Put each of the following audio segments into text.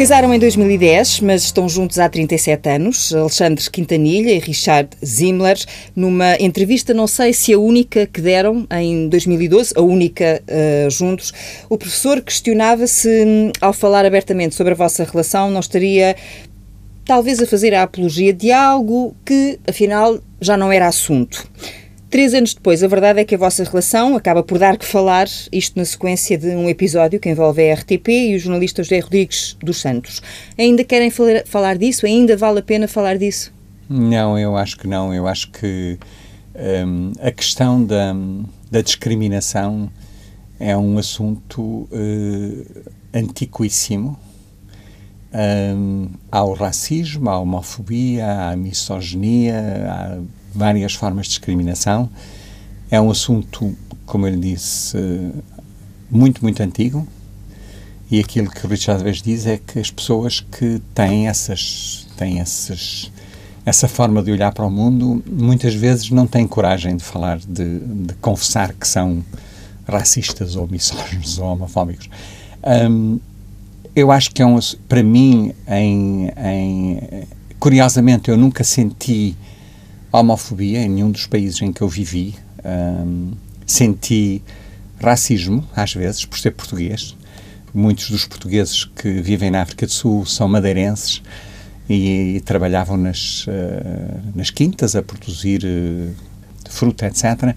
Casaram em 2010, mas estão juntos há 37 anos. Alexandre Quintanilha e Richard Zimmler, numa entrevista, não sei se a única que deram em 2012, a única uh, juntos, o professor questionava se, hum, ao falar abertamente sobre a vossa relação, não estaria talvez a fazer a apologia de algo que, afinal, já não era assunto. Três anos depois, a verdade é que a vossa relação acaba por dar que falar, isto na sequência de um episódio que envolve a RTP e o jornalista José Rodrigues dos Santos. Ainda querem falar disso? Ainda vale a pena falar disso? Não, eu acho que não. Eu acho que um, a questão da, da, discriminação é um assunto uh, antiquíssimo. Um, há o racismo, a homofobia, a misoginia, há várias formas de discriminação. É um assunto, como eu disse, muito, muito antigo. E aquilo que Richard Vez diz é que as pessoas que têm essas, têm essas, essa forma de olhar para o mundo, muitas vezes não têm coragem de falar, de, de confessar que são racistas ou misóginos ou homofóbicos. Um, eu acho que é um, para mim, em, em, curiosamente, eu nunca senti homofobia em nenhum dos países em que eu vivi. Um, senti racismo, às vezes, por ser português. Muitos dos portugueses que vivem na África do Sul são madeirenses e, e trabalhavam nas, uh, nas quintas a produzir uh, fruta, etc.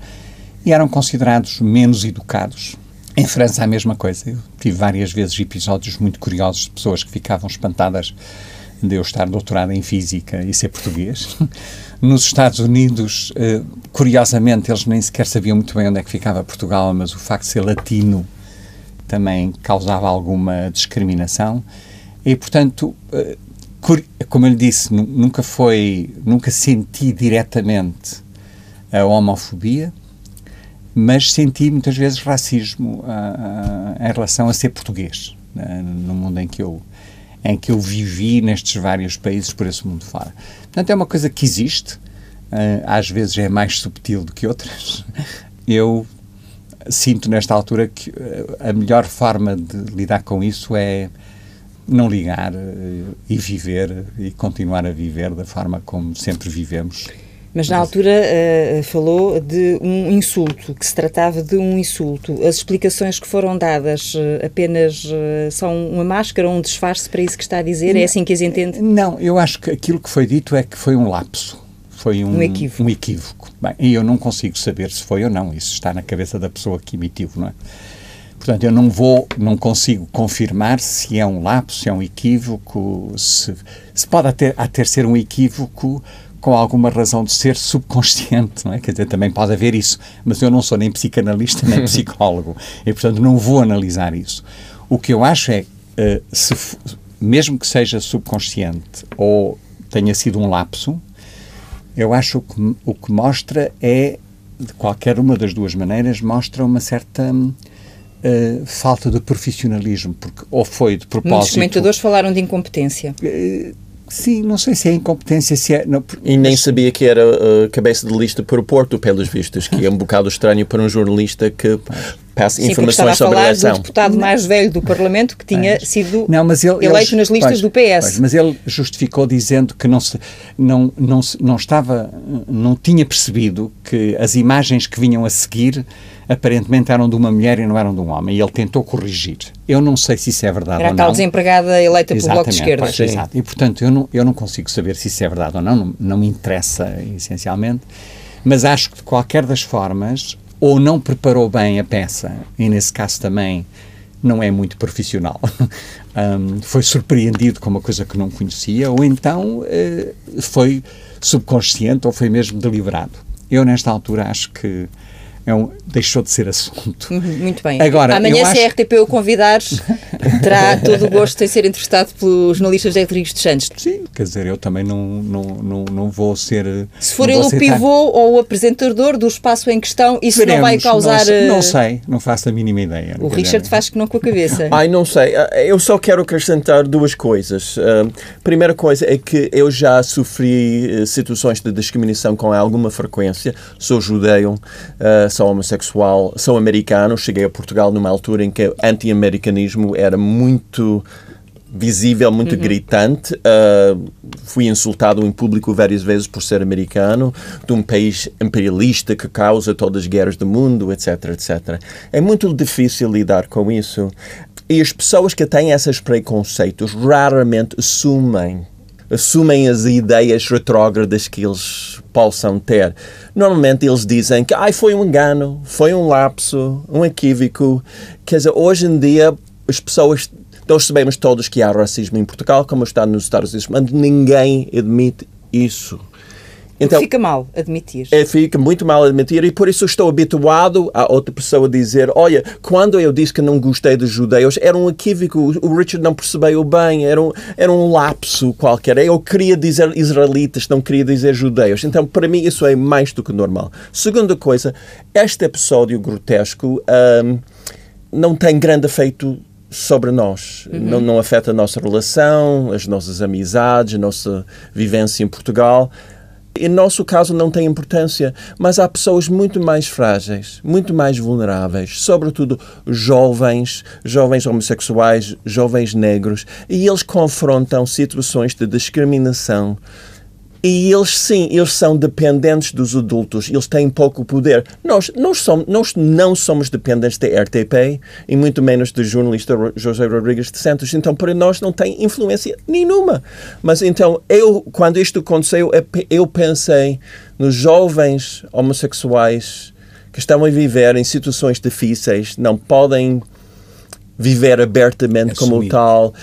E eram considerados menos educados. Em França, a mesma coisa. Eu tive várias vezes episódios muito curiosos de pessoas que ficavam espantadas de eu estar doutorado em Física e ser português. Nos Estados Unidos, uh, curiosamente, eles nem sequer sabiam muito bem onde é que ficava Portugal, mas o facto de ser latino também causava alguma discriminação. E, portanto, uh, como eu lhe disse, nunca foi, nunca senti diretamente a homofobia, mas senti muitas vezes racismo uh, em relação a ser português, no mundo em que eu em que eu vivi nestes vários países por esse mundo fora. Portanto, é uma coisa que existe, uh, às vezes é mais subtil do que outras. Eu sinto nesta altura que uh, a melhor forma de lidar com isso é não ligar uh, e viver e continuar a viver da forma como sempre vivemos. Mas na altura uh, falou de um insulto, que se tratava de um insulto. As explicações que foram dadas uh, apenas uh, são uma máscara um disfarce para isso que está a dizer? É assim que as entende? Não, eu acho que aquilo que foi dito é que foi um lapso. Foi um, um equívoco. Um equívoco. Bem, e eu não consigo saber se foi ou não. Isso está na cabeça da pessoa que emitiu, não é? Portanto, eu não vou, não consigo confirmar se é um lapso, se é um equívoco, se, se pode até, até ser um equívoco com alguma razão de ser subconsciente, não é? Quer dizer, também pode haver isso, mas eu não sou nem psicanalista nem psicólogo e, portanto, não vou analisar isso. O que eu acho é, uh, se, mesmo que seja subconsciente ou tenha sido um lapso, eu acho que o que mostra é, de qualquer uma das duas maneiras, mostra uma certa uh, falta de profissionalismo, porque ou foi de propósito... Muitos comentadores falaram de incompetência. Uh, Sim, não sei se é incompetência, se é. Não, e nem sabia que era uh, cabeça de lista para o Porto, pelos vistos, que é um bocado estranho para um jornalista que passa Sim, informações sobre a eleição. do deputado mais velho do Parlamento que tinha sido não, mas ele, eleito nas listas pois, do PS. Pois, mas ele justificou dizendo que não, se, não, não, não estava, não tinha percebido que as imagens que vinham a seguir aparentemente eram de uma mulher e não eram de um homem. E ele tentou corrigir. Eu não sei se isso é verdade Era ou não. Era a tal desempregada eleita pelo Bloco de Esquerda. Pois, exato. E, portanto, eu não, eu não consigo saber se isso é verdade ou não. Não, não me interessa, essencialmente. Mas acho que, de qualquer das formas, ou não preparou bem a peça, e nesse caso também não é muito profissional. um, foi surpreendido com uma coisa que não conhecia, ou então uh, foi subconsciente ou foi mesmo deliberado. Eu, nesta altura, acho que é um, deixou de ser assunto. Uhum, muito bem. Agora, Amanhã, se acho... a RTP o convidar, terá todo o gosto em ser entrevistado pelos jornalistas de Rodrigues de Santos. Sim, quer dizer, eu também não, não, não, não vou ser. Se for ele o pivô ou o apresentador do espaço em questão, isso Veremos, não vai causar. Não, não, sei, não faço a mínima ideia. O Richard faz que não com a cabeça. Ai, não sei. Ah, eu só quero acrescentar duas coisas. Uh, primeira coisa é que eu já sofri uh, situações de discriminação com alguma frequência. Sou judeu. Uh, sou homossexual, sou americano, cheguei a Portugal numa altura em que o anti-americanismo era muito visível, muito uhum. gritante. Uh, fui insultado em público várias vezes por ser americano, de um país imperialista que causa todas as guerras do mundo, etc, etc. É muito difícil lidar com isso. E as pessoas que têm esses preconceitos raramente assumem assumem as ideias retrógradas que eles possam ter. Normalmente eles dizem que Ai, foi um engano, foi um lapso, um equívoco. Quer dizer, hoje em dia as pessoas nós sabemos todos que há racismo em Portugal, como está nos Estados Unidos, mas ninguém admite isso. Então, fica mal admitir. É, fica muito mal admitir e por isso estou habituado a outra pessoa dizer olha, quando eu disse que não gostei dos judeus, era um equívoco, o Richard não percebeu bem, era um, era um lapso qualquer. Eu queria dizer israelitas, não queria dizer judeus. Então, para mim, isso é mais do que normal. Segunda coisa, este episódio grotesco um, não tem grande efeito sobre nós. Uhum. Não, não afeta a nossa relação, as nossas amizades, a nossa vivência em Portugal. Em nosso caso não tem importância, mas há pessoas muito mais frágeis, muito mais vulneráveis, sobretudo jovens, jovens homossexuais, jovens negros, e eles confrontam situações de discriminação e eles, sim, eles são dependentes dos adultos, eles têm pouco poder. Nós, nós, somos, nós não somos dependentes da RTP e muito menos do jornalista José Rodrigues de Santos, então para nós não tem influência nenhuma. Mas então, eu, quando isto aconteceu, eu pensei nos jovens homossexuais que estão a viver em situações difíceis, não podem viver abertamente como tal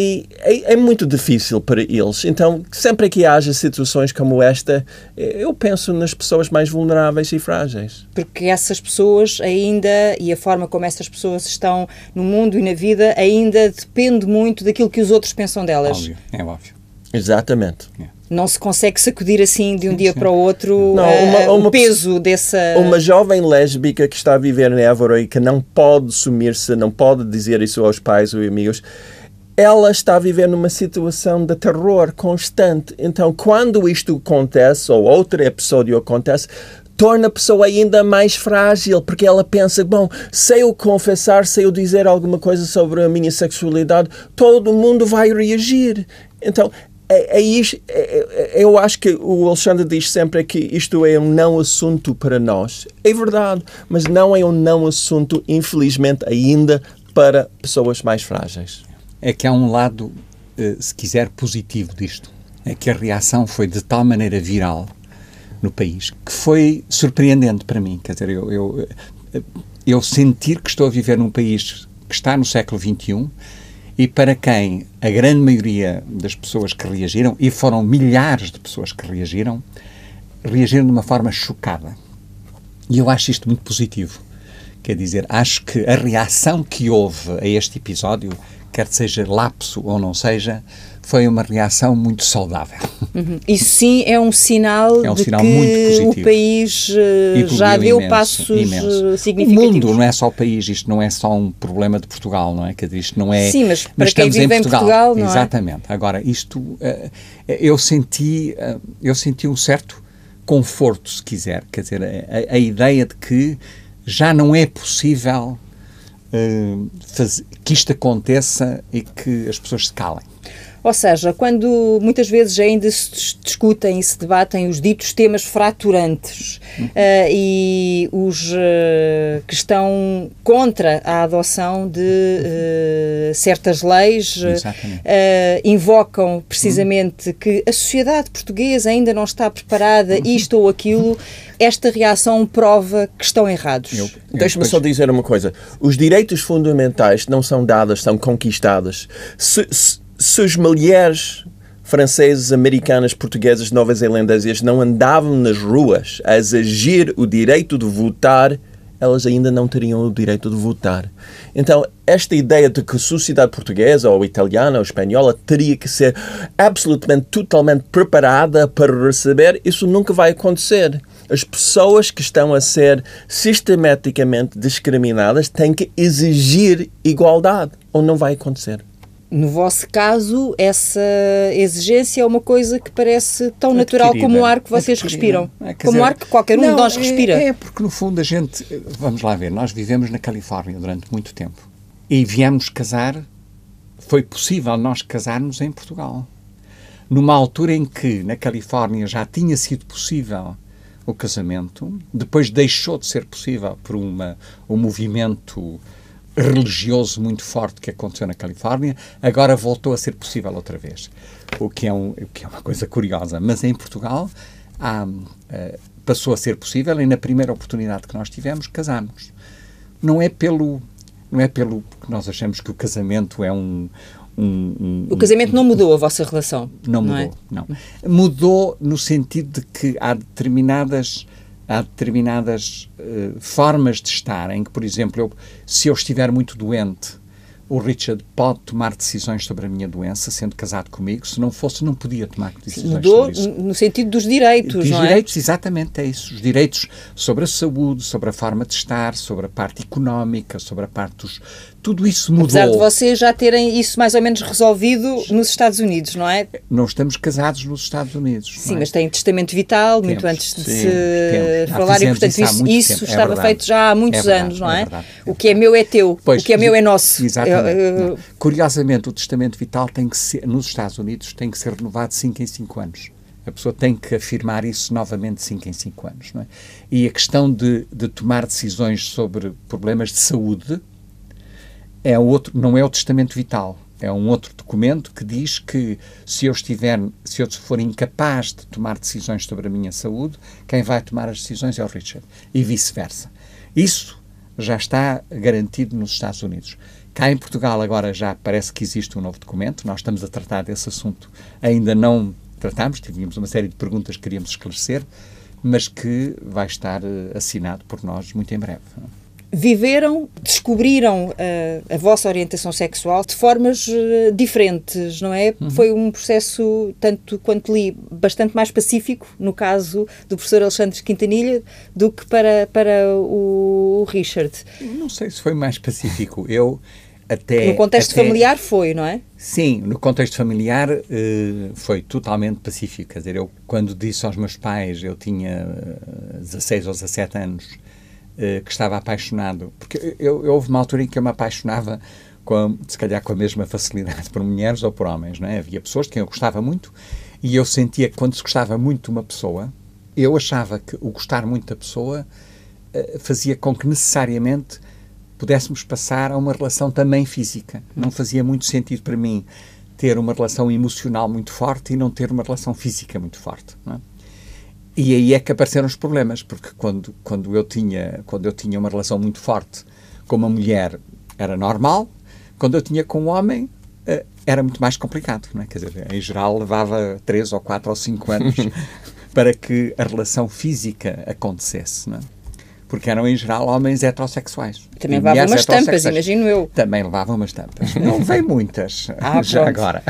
e é, é, muito difícil para eles. Então, sempre que haja situações como esta, eu penso nas pessoas mais vulneráveis e frágeis. Porque essas pessoas ainda, e a forma como essas pessoas estão no mundo e na vida, ainda depende muito daquilo que os outros pensam delas. Óbvio, é óbvio. Exatamente. É. Não se consegue sacudir assim de um dia para o outro não, uma, uh, uma, o peso dessa. Uma jovem lésbica que está a viver em Évora e que não pode sumir-se, não pode dizer isso aos pais ou amigos ela está a viver numa situação de terror constante. Então, quando isto acontece, ou outro episódio acontece, torna a pessoa ainda mais frágil, porque ela pensa, bom, se eu confessar, se eu dizer alguma coisa sobre a minha sexualidade, todo mundo vai reagir. Então, é, é isto, é, é, eu acho que o Alexandre diz sempre que isto é um não assunto para nós. É verdade, mas não é um não assunto, infelizmente, ainda para pessoas mais frágeis é que há um lado, eh, se quiser, positivo disto. É que a reação foi de tal maneira viral no país que foi surpreendente para mim. Quer dizer, eu, eu, eh, eu sentir que estou a viver num país que está no século XXI e para quem a grande maioria das pessoas que reagiram, e foram milhares de pessoas que reagiram, reagiram de uma forma chocada. E eu acho isto muito positivo. Quer dizer, acho que a reação que houve a este episódio quer seja lapso ou não seja, foi uma reação muito saudável. Uhum. Isso sim é um sinal é um de sinal que o país uh, já deu imenso, passos imenso. significativos. O mundo não é só o país, isto não é só um problema de Portugal, não é? Que isto não é. Sim, mas, mas estamos em Portugal. Portugal não é? Exatamente. É? Agora isto, uh, eu senti, uh, eu senti um certo conforto, se quiser, quer dizer, a, a ideia de que já não é possível uh, faz, que isto aconteça e que as pessoas se calem. Ou seja, quando muitas vezes ainda se discutem e se debatem os ditos temas fraturantes uhum. uh, e os uh, que estão contra a adoção de uh, certas leis invocam precisamente uhum. que a sociedade portuguesa ainda não está preparada, uhum. isto ou aquilo, esta reação prova que estão errados. Deixa-me só dizer uma coisa: os direitos fundamentais não são dados, são conquistados. Se, se se as mulheres franceses, americanas, portuguesas, nova-zelandesas não andavam nas ruas a exigir o direito de votar, elas ainda não teriam o direito de votar. Então, esta ideia de que a sociedade portuguesa, ou italiana, ou espanhola, teria que ser absolutamente, totalmente preparada para receber, isso nunca vai acontecer. As pessoas que estão a ser sistematicamente discriminadas têm que exigir igualdade, ou não vai acontecer. No vosso caso, essa exigência é uma coisa que parece tão natural como o ar que vocês respiram. É, como dizer, o ar que qualquer um não, de nós é, respira. É, porque, no fundo, a gente. Vamos lá ver, nós vivemos na Califórnia durante muito tempo e viemos casar foi possível nós casarmos em Portugal. Numa altura em que na Califórnia já tinha sido possível o casamento, depois deixou de ser possível por uma, um movimento religioso muito forte que aconteceu na Califórnia, agora voltou a ser possível outra vez. O que é, um, o que é uma coisa curiosa. Mas em Portugal há, uh, passou a ser possível e na primeira oportunidade que nós tivemos, casamos. Não é pelo. Não é pelo que nós achamos que o casamento é um, um, um, o casamento não mudou a vossa relação? Não, não mudou, é? não. Mudou no sentido de que há determinadas há determinadas uh, formas de estar em que, por exemplo, eu, se eu estiver muito doente, o Richard pode tomar decisões sobre a minha doença, sendo casado comigo. Se não fosse, não podia tomar decisões Mudou sobre isso. no sentido dos direitos, Dos não direitos, é? exatamente, é isso. Os direitos sobre a saúde, sobre a forma de estar, sobre a parte económica, sobre a parte dos... Tudo isso mudou. Apesar de vocês já terem isso mais ou menos resolvido nos Estados Unidos, não é? Não estamos casados nos Estados Unidos. Sim, é? mas têm testamento vital, muito Temos, antes de sim, se falar, e portanto isso isso, muito isso é estava verdade. feito já há muitos É verdade, anos, não é é? verdade. O que é meu é teu, Pois, o que é meu é nosso. Exatamente. Eu-. Curiosamente, o testamento vital tem que ser, nos Estados Unidos, tem que ser renovado de 5 em 5 anos. A pessoa tem que afirmar isso novamente de 5 em 5 anos. Não é? E a questão de, de tomar decisões sobre problemas de saúde é outro, não é o testamento vital. É um outro documento que diz que se eu estiver, se eu for incapaz de tomar decisões sobre a minha saúde, quem vai tomar as decisões é o Richard. E vice-versa. Isso já está garantido nos Estados Unidos. Cá em Portugal agora já parece que existe um novo documento. Nós estamos a tratar desse assunto. Ainda não tratamos, tivemos uma série de perguntas que queríamos esclarecer, mas que vai estar eh, assinado por nós muito em breve. Viveram, descobriram eh, a vossa orientação sexual de formas eh, diferentes, não é? Uhum. Foi um processo, tanto quanto li, bastante mais pacífico, no caso do professor Alexandre Quintanilha, do que para, para o Richard. Não sei se foi mais pacífico. Eu até. No contexto até- familiar foi, não é? Sim, no contexto familiar eh, foi totalmente pacífico. Quer dizer, eu quando disse aos meus pais, eu tinha eh, 16 ou 17 anos, que estava apaixonado, porque eu, eu, houve uma altura em que eu me apaixonava, com, se calhar com a mesma facilidade por mulheres ou por homens, não é? Havia pessoas de quem eu gostava muito e eu sentia que quando se gostava muito de uma pessoa, eu achava que o gostar muito da pessoa eh, fazia com que necessariamente pudéssemos passar a uma relação também física. Não fazia muito sentido para mim ter uma relação emocional muito forte e não ter uma relação física muito forte. é? E aí é que apareceram os problemas, porque quando, quando, eu tinha, quando eu tinha uma relação muito forte com uma mulher era normal, quando eu tinha com um homem eh, era muito mais complicado. Não é? Quer dizer, em geral levava 3 ou 4 ou 5 anos para que a relação física acontecesse. Não é? Porque eram em geral homens heterossexuais. Também E levavam umas tampas, imagino eu. Também levavam umas tampas. Não levei muitas, Ah, já pronto. agora.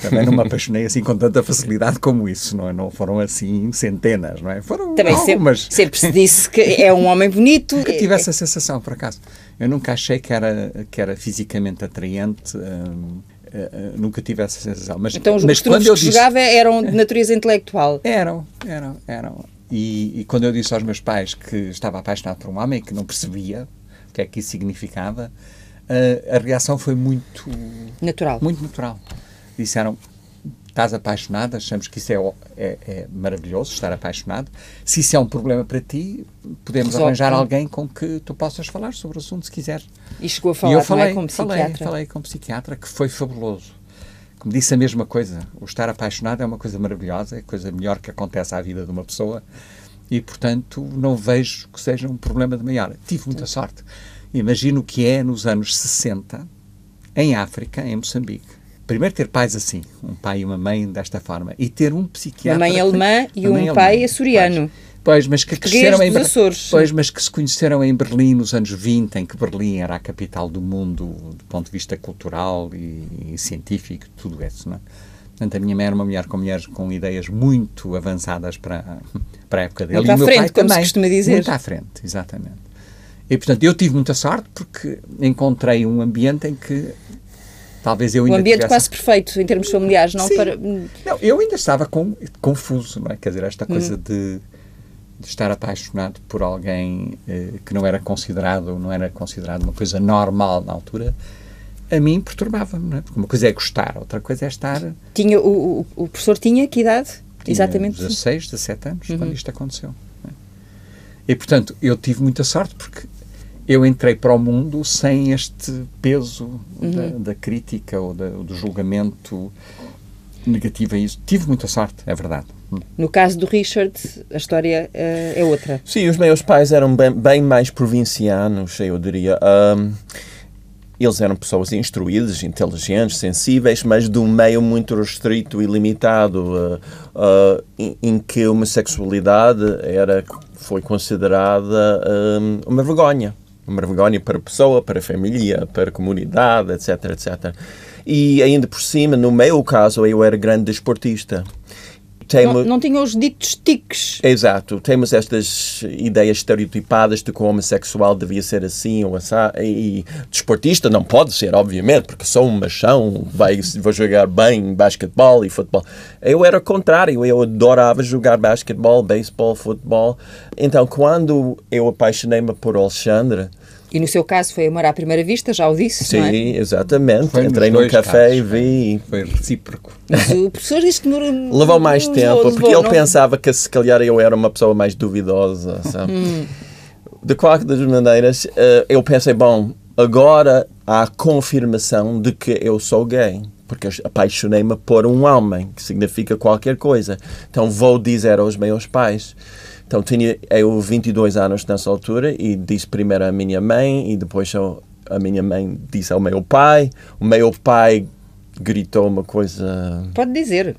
Também não me apaixonei assim com tanta facilidade como isso, não é? Não foram assim centenas, não é? Foram Também sempre, algumas. sempre se disse que é um homem bonito. Nunca tive essa sensação, por acaso. Eu nunca achei que era, que era fisicamente atraente. hum, eh, nunca tive essa sensação. Mas, Então os, mas quando eu que disse, jogava eram de natureza intelectual. eram, eram, eram. E, e quando eu disse aos meus pais que estava apaixonado por um homem, que não percebia o que é que isso significava, eh, a reação foi muito, Natural. muito natural. Disseram, estás apaixonado, achamos que isso é, é- é maravilhoso, estar apaixonado. Se isso é um problema para ti, podemos Resolve. arranjar alguém com que tu possas falar sobre o assunto, se quiseres. E chegou a e falar eu não falei, é, como falei, psiquiatra. falei com um psiquiatra, que foi fabuloso. Que me disse a mesma coisa. O estar apaixonado é uma coisa maravilhosa, é a coisa melhor que acontece à vida de uma pessoa e, portanto, não vejo que seja um problema de maior. Tive muita sorte. Imagino o que é nos anos 60, em África, em Moçambique. Primeiro ter pais assim, um pai e uma mãe desta forma, e ter um psiquiatra... Uma mãe alemã e um mãe pai açoriano. Pois, mas que cresceram em Açores. Pois, mas que se conheceram em Berlim nos anos 20, em que Berlim era a capital do mundo do ponto de vista cultural e, e científico, tudo isso, não é? Portanto, a minha mãe era uma mulher com mulheres com ideias muito avançadas para, para a época dele. Muito e à frente, pai como se também. costuma dizer. Muito à frente, exatamente. E, portanto, eu tive muita sorte porque encontrei um ambiente em que talvez eu Um ainda ambiente tivesse... quase perfeito em termos familiares, não Sim. para. Não, eu ainda estava com- confuso, não é? Quer dizer, esta coisa Hum. de, de estar apaixonado por alguém eh, que não era considerado, não era considerado uma coisa normal na altura, a mim perturbava-me, é? porque uma coisa é gostar, outra coisa é estar. Tinha, o, o, o professor tinha que idade? Tinha Exatamente. 16, 17 anos, uhum. quando isto aconteceu. É? E, portanto, eu tive muita sorte porque eu entrei para o mundo sem este peso uhum. da, da, crítica ou da, do julgamento negativo a isso. Tive muita sorte, é verdade. No caso do Richard, a história uh, é outra. Sim, os meus pais eram bem, bem mais provincianos, eu diria. Um, eles eram pessoas instruídas, inteligentes, sensíveis, mas de um meio muito restrito e limitado, uh, uh, em, em, que a homossexualidade era, foi considerada um, uma vergonha. Uma vergonha para a pessoa, para a família, para a comunidade, etc, etc. E ainda por cima, no meu caso, eu era grande desportista temos... Não, não tinham os ditos tiques. Exato. Temos estas ideias estereotipadas de que o homossexual devia ser assim ou assim. E desportista não pode ser, obviamente, porque sou um machão, vai, vou jogar bem basquetebol e futebol. Eu era o contrário. Eu adorava jogar basquetebol, beisebol, futebol. Então, quando eu apaixonei-me por Alexandre, e no seu caso foi amor à primeira vista, já o disse, Sim, é? exatamente. Foi Entrei num café casos, e vi. Foi recíproco. Mas o professor disse que Levou mais tempo, levou, porque ele não... pensava que se calhar eu era uma pessoa mais duvidosa, sabe? Hum. De qualquer das maneiras, eh, eu pensei, bom, agora há confirmação de que eu sou gay porque apaixonei-me por um homem, que significa qualquer coisa. Então vou dizer aos meus pais. Então tinha eu 22 anos nessa altura e disse primeiro à minha mãe e depois a minha mãe disse ao meu pai. O meu pai gritou uma coisa. Pode dizer.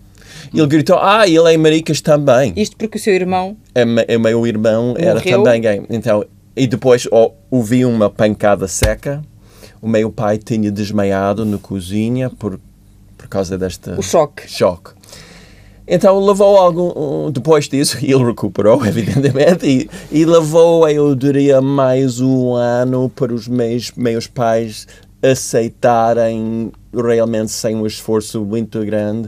Ele gritou: Ah, ele é maricas também. Isto porque o seu irmão. É, o meu irmão morreu. era também gay. Então, e depois oh, ouvi uma pancada seca. O meu pai tinha desmaiado na cozinha por, por causa desta. O choque. Choque. Então levou algum. Depois disso, ele recuperou, evidentemente, e, e levou, eu diria, mais um ano para os meus, meus pais aceitarem realmente sem um esforço muito grande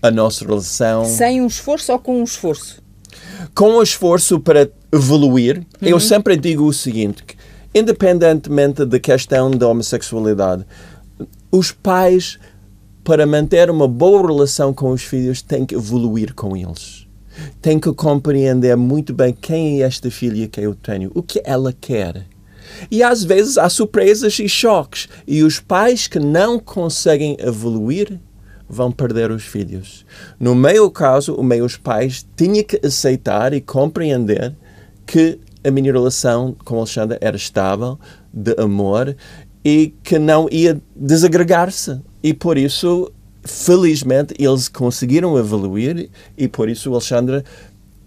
a nossa relação. Sem um esforço ou com um esforço? Com um esforço para evoluir. Uhum. Eu sempre digo o seguinte: independentemente da questão da homossexualidade, os pais para manter uma boa relação com os filhos, tem que evoluir com eles. Tem que compreender muito bem quem é esta filha que eu tenho, o que ela quer. E às vezes há surpresas e choques. E os pais que não conseguem evoluir vão perder os filhos. No meu caso, os meus pais tinham que aceitar e compreender que a minha relação com Alexandra era estável, de amor, e que não ia desagregar-se. E por isso, felizmente, eles conseguiram evoluir e por isso o Alexandre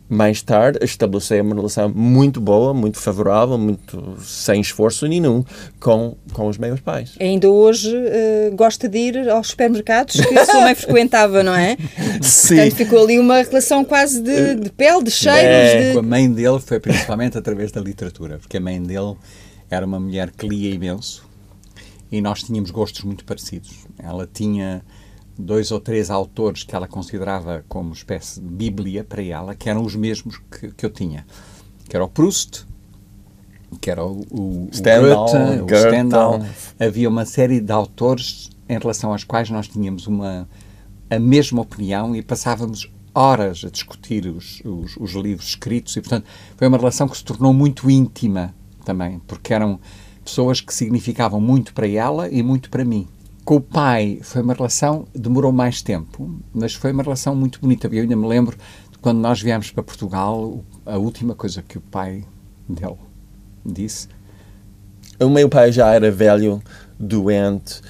mais tarde estabeleceu uma relação muito boa, muito favorável, muito sem esforço nenhum com, com os meus pais. Ainda hoje uh, gosta de ir aos supermercados que a sua mãe frequentava, não é? Sim. Portanto, ficou ali uma relação quase de, de pele, de cheiros. É. De... Com a mãe dele foi principalmente através da literatura, porque a mãe dele era uma mulher que lia imenso, e nós tínhamos gostos muito parecidos. Ela tinha dois ou três autores que ela considerava como espécie de bíblia para ela, que eram os mesmos que, que eu tinha. Que era o Proust, que era o, o, Stendhal, o Goethe, o Stendhal. Havia uma série de autores em relação aos quais nós tínhamos uma, a mesma opinião e passávamos horas a discutir os, os, os livros escritos e, portanto, foi uma relação que se tornou muito íntima também, porque eram pessoas que significavam muito para ela e muito para mim. Com o pai foi uma relação, demorou mais tempo, mas foi uma relação muito bonita. Eu ainda me lembro de quando nós viemos para Portugal, a última coisa que o pai dele disse. O meu pai já era velho, doente,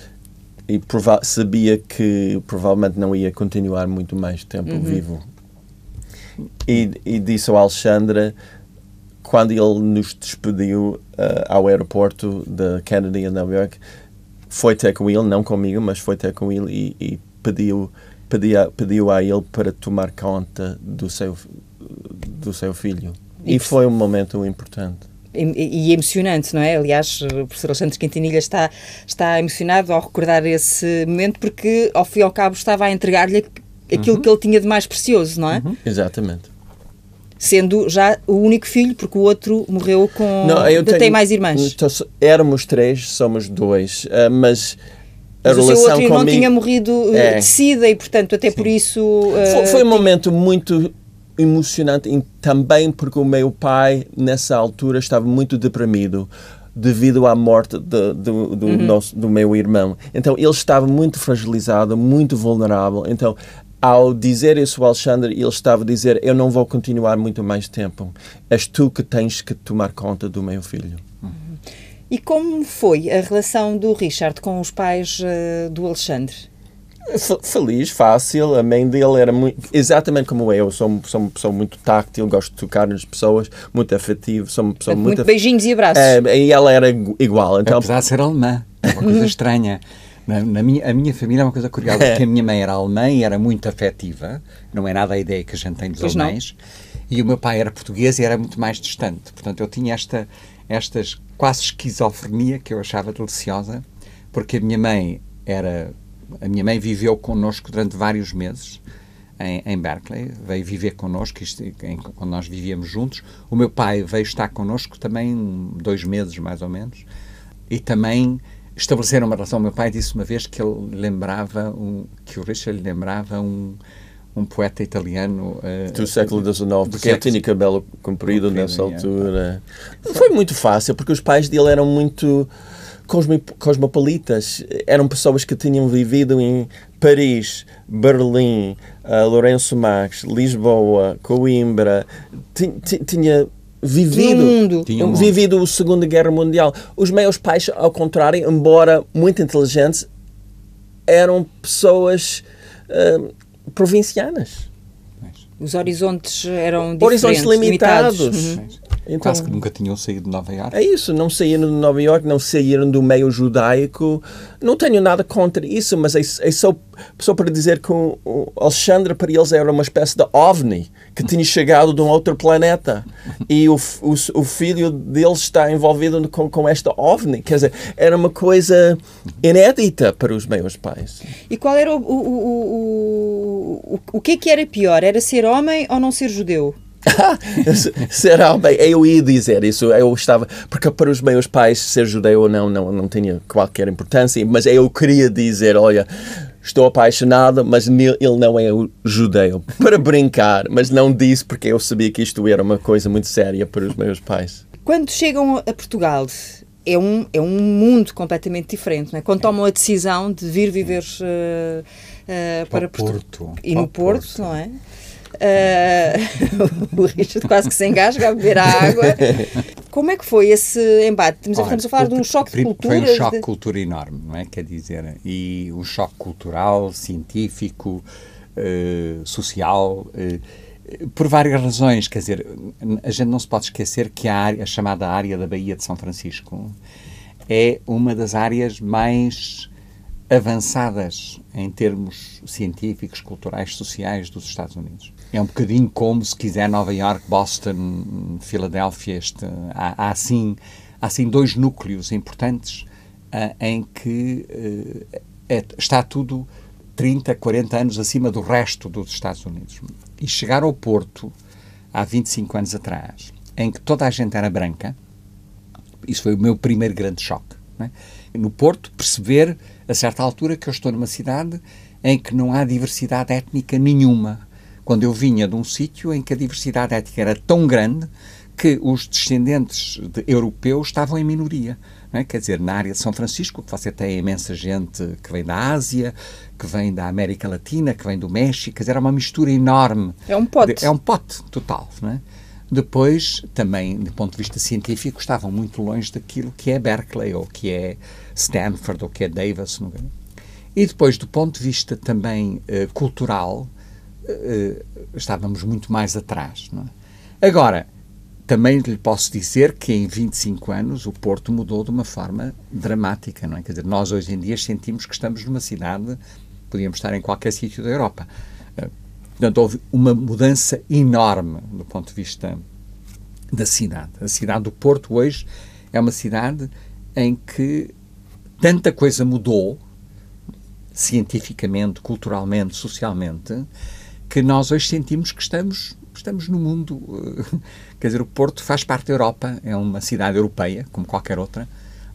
e sabia que provavelmente não ia continuar muito mais tempo uhum. vivo. E, e disse ao Alexandra quando ele nos despediu uh, ao aeroporto de Kennedy em Nova York, foi ter com ele, não comigo, mas foi ter com ele e, e pediu, pediu, pediu a ele para tomar conta do seu, do seu filho. E, foi um momento importante. E, emocionante, não é? Aliás, o professor Alexandre Quintanilha está, está emocionado ao recordar esse momento porque, ao fim e ao cabo, estava a entregar-lhe aquilo uhum. que ele tinha de mais precioso, não é? Uhum. Exatamente. Sendo já o único filho, porque o outro morreu com. Não, eu tenho, tem mais irmãs. Éramos três, somos dois, uh, mas. A mas relação o seu outro irmão comigo, tinha morrido é. de sida e, portanto, até Sim. por isso. Uh, foi, foi um momento muito emocionante também porque o meu pai, nessa altura, estava muito deprimido devido à morte de, de, do, uhum. nosso, do meu irmão. Então ele estava muito fragilizado, muito vulnerável. Então ao dizer isso ao Alexandre, ele estava a dizer: Eu não vou continuar muito mais tempo. És tu que tens que tomar conta do meu filho. Uhum. E como foi a relação do Richard com os pais uh, do Alexandre? feliz, fácil. A mãe dele era muito, exatamente como eu. Sou, sou uma pessoa muito táctil, gosto de tocar nas pessoas, muito afetivo. Sou uma pessoa muito, muito beijinhos e abraços. É, e ela era igual. Então... Apesar de ser alemã, é uma coisa estranha. Na, na, minha, a minha família é uma coisa curiosa, porque a minha mãe era alemã e era muito afetiva, não é nada a ideia que a gente tem dos pois alemães, não. e o meu pai era português e era muito mais distante. Portanto, eu tinha esta estas quase esquizofrenia que eu achava deliciosa, porque a minha mãe era a minha mãe viveu connosco durante vários meses em, em Berkeley, veio viver connosco isto, em, quando nós vivíamos juntos. O meu pai veio estar connosco também dois meses, mais ou menos, e também estabeleceram uma relação. O meu pai disse uma vez que ele lembrava, um, que o Richard lhe lembrava um, um poeta italiano uh, do século XIX, porque ele tinha cabelo comprido, comprido nessa é. altura. É. Foi muito fácil, porque os pais dele eram muito cosmopolitas. Eram pessoas que tinham vivido em Paris, Berlim, uh, Lourenço Marques, Lisboa, Coimbra. Tinha vivido, Tinha um vivido a Segunda Guerra Mundial. Os meus pais, ao contrário, embora muito inteligentes, eram pessoas uh, provincianas. Os horizontes eram Horizontes limitados. limitados. Uhum. Então, Quase que nunca tinham saído de Nova Iorque. É isso, não saíram de Nova Iorque, não saíram do meio judaico. Não tenho nada contra isso, mas é, é só, só para dizer que o, Alexandre para eles era uma espécie de ovni que tinha chegado de um outro planeta e o, o, o filho deles está envolvido com, com esta ovni. Quer dizer, era uma coisa inédita para os meus pais. E qual era o, o, o, o, o que é que era pior? Era ser homem ou não ser judeu? Será bem? Eu ia dizer isso. Eu estava. Porque para os meus pais, ser judeu ou não, não, não tinha qualquer importância. Mas eu queria dizer: olha, estou apaixonado, mas ele não é judeu. Para brincar, mas não disse porque eu sabia que isto era uma coisa muito séria para os meus pais. Quando chegam a Portugal, é um, é um mundo completamente diferente. Não é? Quando tomam a decisão de vir viver uh, uh, para, para Porto. E no Porto, Porto, não é? Uh, o Richard quase que se engasga a beber a água. Como é que foi esse embate? Estamos, Olha, estamos a falar de um choque de cultura. Foi um choque de cultura enorme, não é? Quer dizer, e um choque cultural, científico, uh, social. Uh, por várias razões, quer dizer, a gente não se pode esquecer que a, área, a chamada área da Baía de São Francisco é uma das áreas mais avançadas em termos científicos, culturais, sociais dos Estados Unidos. É um bocadinho como, se quiser, Nova York, Boston, Filadélfia. Este, há, há, assim, há assim dois núcleos importantes uh, em que uh, é, está tudo 30, 40 anos acima do resto dos Estados Unidos. E chegar ao Porto, há 25 anos atrás, em que toda a gente era branca, isso foi o meu primeiro grande choque. É? No Porto, perceber, a certa altura, que eu estou numa cidade em que não há diversidade étnica nenhuma. Quando eu vinha de um sítio em que a diversidade étnica era tão grande que os descendentes de europeus estavam em minoria. É? Quer dizer, na área de São Francisco, você tem imensa gente que vem da Ásia, que vem da América Latina, que vem do México, quer dizer, é uma mistura enorme. É um pote. De, é um pote total. É? Depois, também, do ponto de vista científico, estavam muito longe daquilo que é Berkeley, ou que é Stanford, ou que é Davis. Não é? E depois, do ponto de vista também uh, cultural, uh, estávamos muito mais atrás. É? Agora, também lhe posso dizer que em 25 anos o Porto mudou de uma forma dramática, não é? Quer dizer, nós hoje em dia sentimos que estamos numa cidade, podíamos estar em qualquer sítio da Europa. Portanto, houve uma mudança enorme do ponto de vista da cidade. A cidade do Porto hoje é uma cidade em que tanta coisa mudou, cientificamente, culturalmente, socialmente, que nós hoje sentimos que estamos estamos no mundo. eh, Quer dizer, o Porto faz parte da Europa, é uma cidade europeia, como qualquer outra,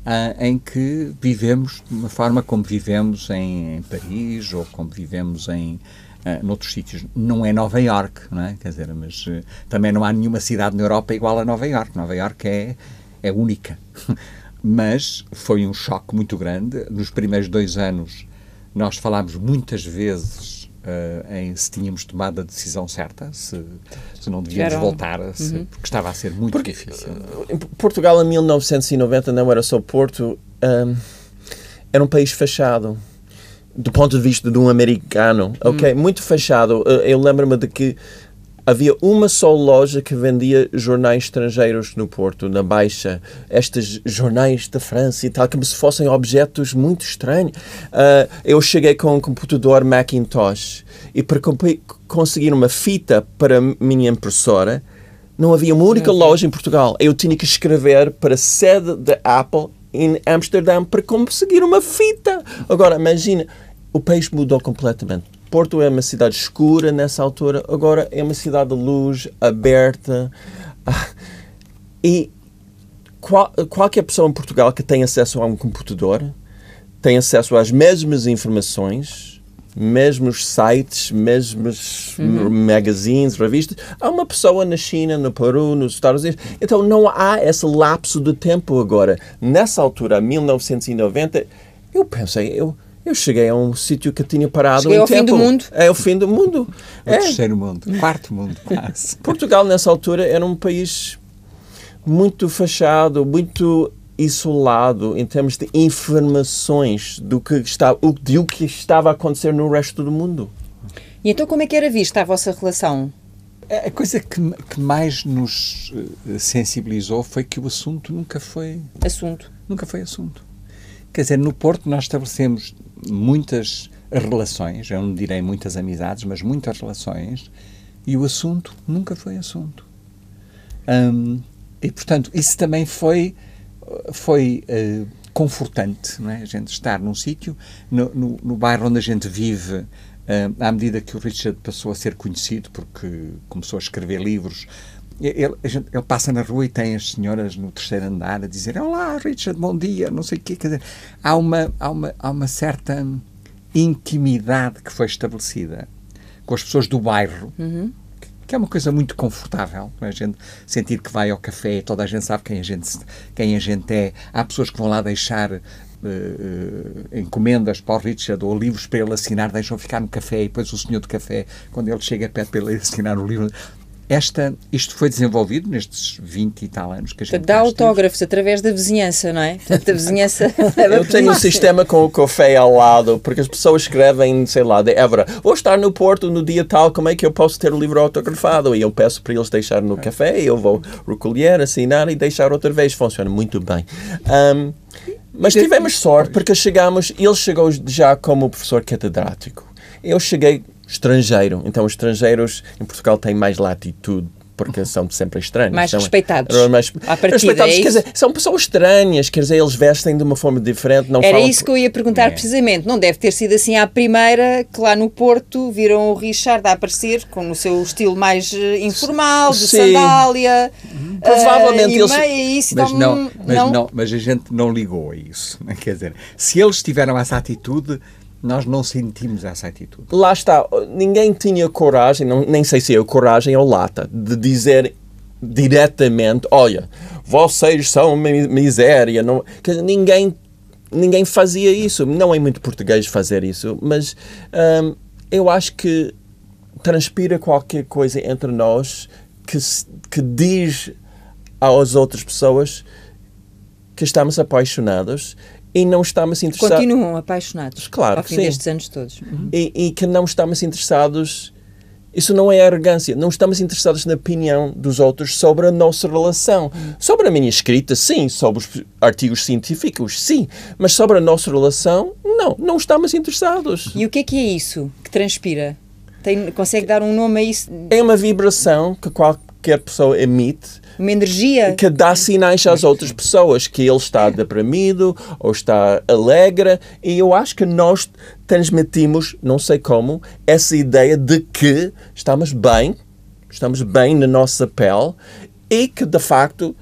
ah, em que vivemos de uma forma como vivemos em, Paris ou como vivemos em ah, noutros sítios. Não é Nova York, não é? Quer dizer, mas eh, também não há nenhuma cidade na Europa igual a Nova York. Nova York é, é única. Mas foi um choque muito grande. Nos primeiros dois anos, nós falámos muitas vezes eh, em se tínhamos tomado a decisão certa, se, se não devíamos voltar, se- porque estava a ser muito difícil. Em Portugal, em 1990, não era só Porto, hum, era um país fechado. Do ponto de vista de um americano, ok? Muito fechado. Uh, Eu lembro-me de que havia uma só loja que vendia jornais estrangeiros no Porto, na Baixa. Estes jornais da França e tal, como se fossem objetos muito estranhos. Uh, eu cheguei com um computador Macintosh e para conseguir uma fita para a minha impressora, não havia uma única loja em Portugal. Eu tinha que escrever para a sede da Apple em Amsterdã para conseguir uma fita. Agora, imagina, o país mudou completamente. Porto é uma cidade escura nessa altura, agora é uma cidade de luz, aberta. Ah, E qual- qualquer pessoa em Portugal que tem acesso a um computador tem acesso às mesmas informações, mesmos sites, mesmos magazines, revistas. Há uma pessoa na China, no Peru, nos Estados Unidos. Então não há esse lapso de tempo agora. Nessa altura, 1990, eu pensei, eu, eu cheguei a um sítio que tinha parado Cheguei em ao fim tempo. do mundo. É o fim do mundo. O É. terceiro mundo, quarto mundo, quase. Portugal, nessa altura, era um país muito fechado, muito isolado em termos de informações do que, está, o- de o que estava a acontecer no resto do mundo. E então como é que era vista a vossa relação? A coisa que, que mais nos eh, sensibilizou foi que o assunto nunca foi Assunto. nunca foi assunto. Quer dizer, no Porto nós estabelecemos muitas relações, eu não direi muitas amizades, mas muitas relações, e o assunto nunca foi assunto. Hum, e, portanto, isso também foi, foi eh, confortante, não é? A gente estar num sítio, no, no, no bairro onde a gente vive, eh, à medida que o Richard passou a ser conhecido, porque começou a escrever livros, ele, gente- ele passa na rua e tem as senhoras no terceiro andar a dizer Olá, Richard, bom dia, não sei o quê. Quer dizer, há uma, há uma, há uma certa intimidade que foi estabelecida com as pessoas do bairro, que- que é uma coisa muito confortável, não é? a gente sentir que vai ao café toda a gente sabe quem a gente, quem a gente é. Há pessoas que vão lá deixar eh, eh, encomendas para o Richard ou livros para ele assinar, deixam ficar no café e depois o senhor do café, quando ele chega perto para ele assinar o livro. Esta, isto foi desenvolvido nestes 20 e tal anos que a gente dá autógrafos através da vizinhança, não é? Portanto, a vizinhança leva Eu tenho um sistema com o café ao lado, porque as pessoas escrevem, sei lá, de Évora, vou estar no Porto no dia tal, como é que eu posso ter o livro autografado? E eu peço para eles deixar no café, eu vou recolher, assinar e deixar outra vez. Funciona muito bem. Ahm, mas tivemos sorte, porque chegamos, ele chegou já como professor catedrático. Eu cheguei estrangeiro, então os estrangeiros em Portugal têm mais latitude. Porque são sempre estranhos. Mais São- respeitados. Mais, À partida, respeitados, é quer dizer, são pessoas estranhas, quer dizer, eles vestem de uma forma diferente, não Era falam isso que eu ia perguntar É. precisamente. Não deve ter sido assim à primeira, que lá no Porto viram o Richard a aparecer com o seu estilo mais eh, informal, de Sim. sandália. Provavelmente eh, e eles- meia, isso Mas não, mas não, mas a gente não ligou a isso. né? Quer dizer, se eles tiveram essa atitude, nós não sentimos essa atitude. Lá está, ninguém tinha coragem, não, nem sei se é coragem ou lata, de dizer diretamente: olha, vocês são mi- miséria. Não, dizer, ninguém, ninguém fazia isso. Não é muito português fazer isso, mas hum, eu acho que transpira qualquer coisa entre nós que, que diz às outras pessoas que estamos apaixonados e não estamos interessados. Continuam apaixonados Claro ao fim sim. destes anos todos. Uhum. e, e que não estamos interessados. Isso não é arrogância. Não estamos interessados na opinião dos outros sobre a nossa relação. Sobre a minha escrita, sim. Sobre os artigos científicos, sim. Mas sobre a nossa relação, não. Não estamos interessados. E o que é que é isso que transpira? Tem, consegue dar um nome a isso? É uma vibração que qualquer pessoa emite Uma energia? que dá sinais às outras pessoas que ele está deprimido ou está alegre e eu acho que nós transmitimos, não sei como, essa ideia de que estamos bem estamos bem na nossa pele e que, de facto,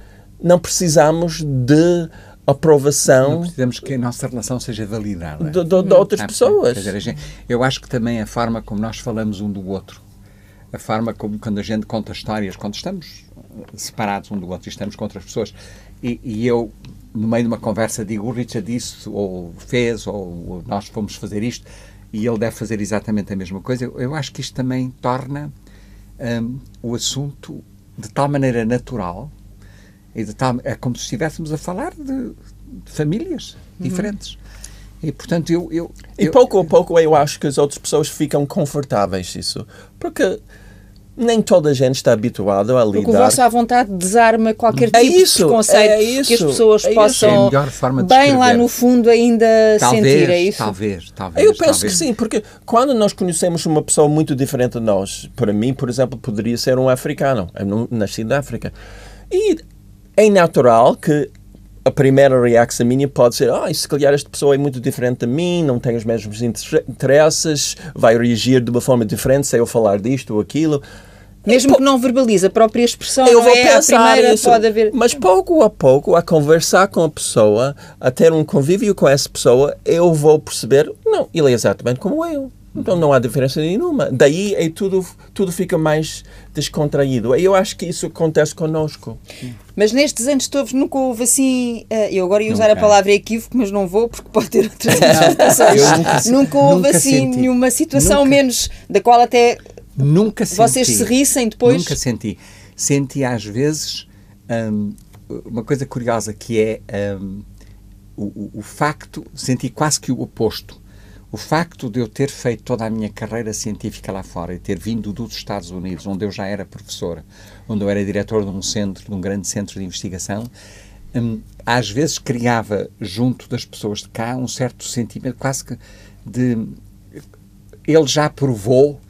não precisamos de aprovação. Não precisamos que a nossa relação seja validada. De, de, de outras pessoas. Dizer, eu acho que também a forma como nós falamos um do outro, a forma como quando a gente conta histórias, quando estamos separados um do outro e estamos com outras pessoas, e, e eu, no meio de uma conversa, digo o Richard disse, ou fez, ou nós fomos fazer isto, e ele deve fazer exatamente a mesma coisa, eu, eu acho que isto também torna um, o assunto de tal maneira natural e de tal, é como se estivéssemos a falar de, de famílias uhum. diferentes. E, portanto, eu, eu, E eu, pouco a pouco eu acho que as outras pessoas ficam confortáveis isso. Porque nem toda a gente está habituada a lidar... Porque o vosso à vontade desarma qualquer é tipo é isso, de preconceito é isso, que as pessoas é possam, é bem lá no fundo, ainda talvez, sentir, é isso? Talvez, talvez. Eu penso talvez. que sim, porque quando nós conhecemos uma pessoa muito diferente de nós, para mim, por exemplo, poderia ser um africano, eu nasci na África, e é natural que a primeira reação minha pode ser ah, se calhar esta pessoa é muito diferente de mim, não tem os mesmos interesses, vai reagir de uma forma diferente se eu falar disto ou aquilo. Mesmo que não verbalize, a própria expressão eu vou é pensar a primeira, isso, pode haver... Mas pouco a pouco, a conversar com a pessoa, a ter um convívio com essa pessoa, eu vou perceber, não, ele é exatamente como eu. Então não há diferença nenhuma. Daí é tudo, tudo fica mais descontraído. Eu acho que isso acontece connosco. Mas nestes anos todos nunca houve assim. Uh, eu agora ia usar nunca. a palavra equívoco, mas não vou porque pode ter outras interpretações. nunca, nunca houve nunca assim senti. nenhuma situação nunca. menos da qual até nunca vocês senti. se rissem depois. Nunca senti. Senti às vezes um, uma coisa curiosa que é um, o, o, o facto, senti quase que o oposto o facto de eu ter feito toda a minha carreira científica lá fora e ter vindo dos Estados Unidos, onde eu já era professora, onde eu era diretor de um centro, de um grande centro de investigação, hum, às vezes criava junto das pessoas de cá um certo sentimento quase que de ele já provou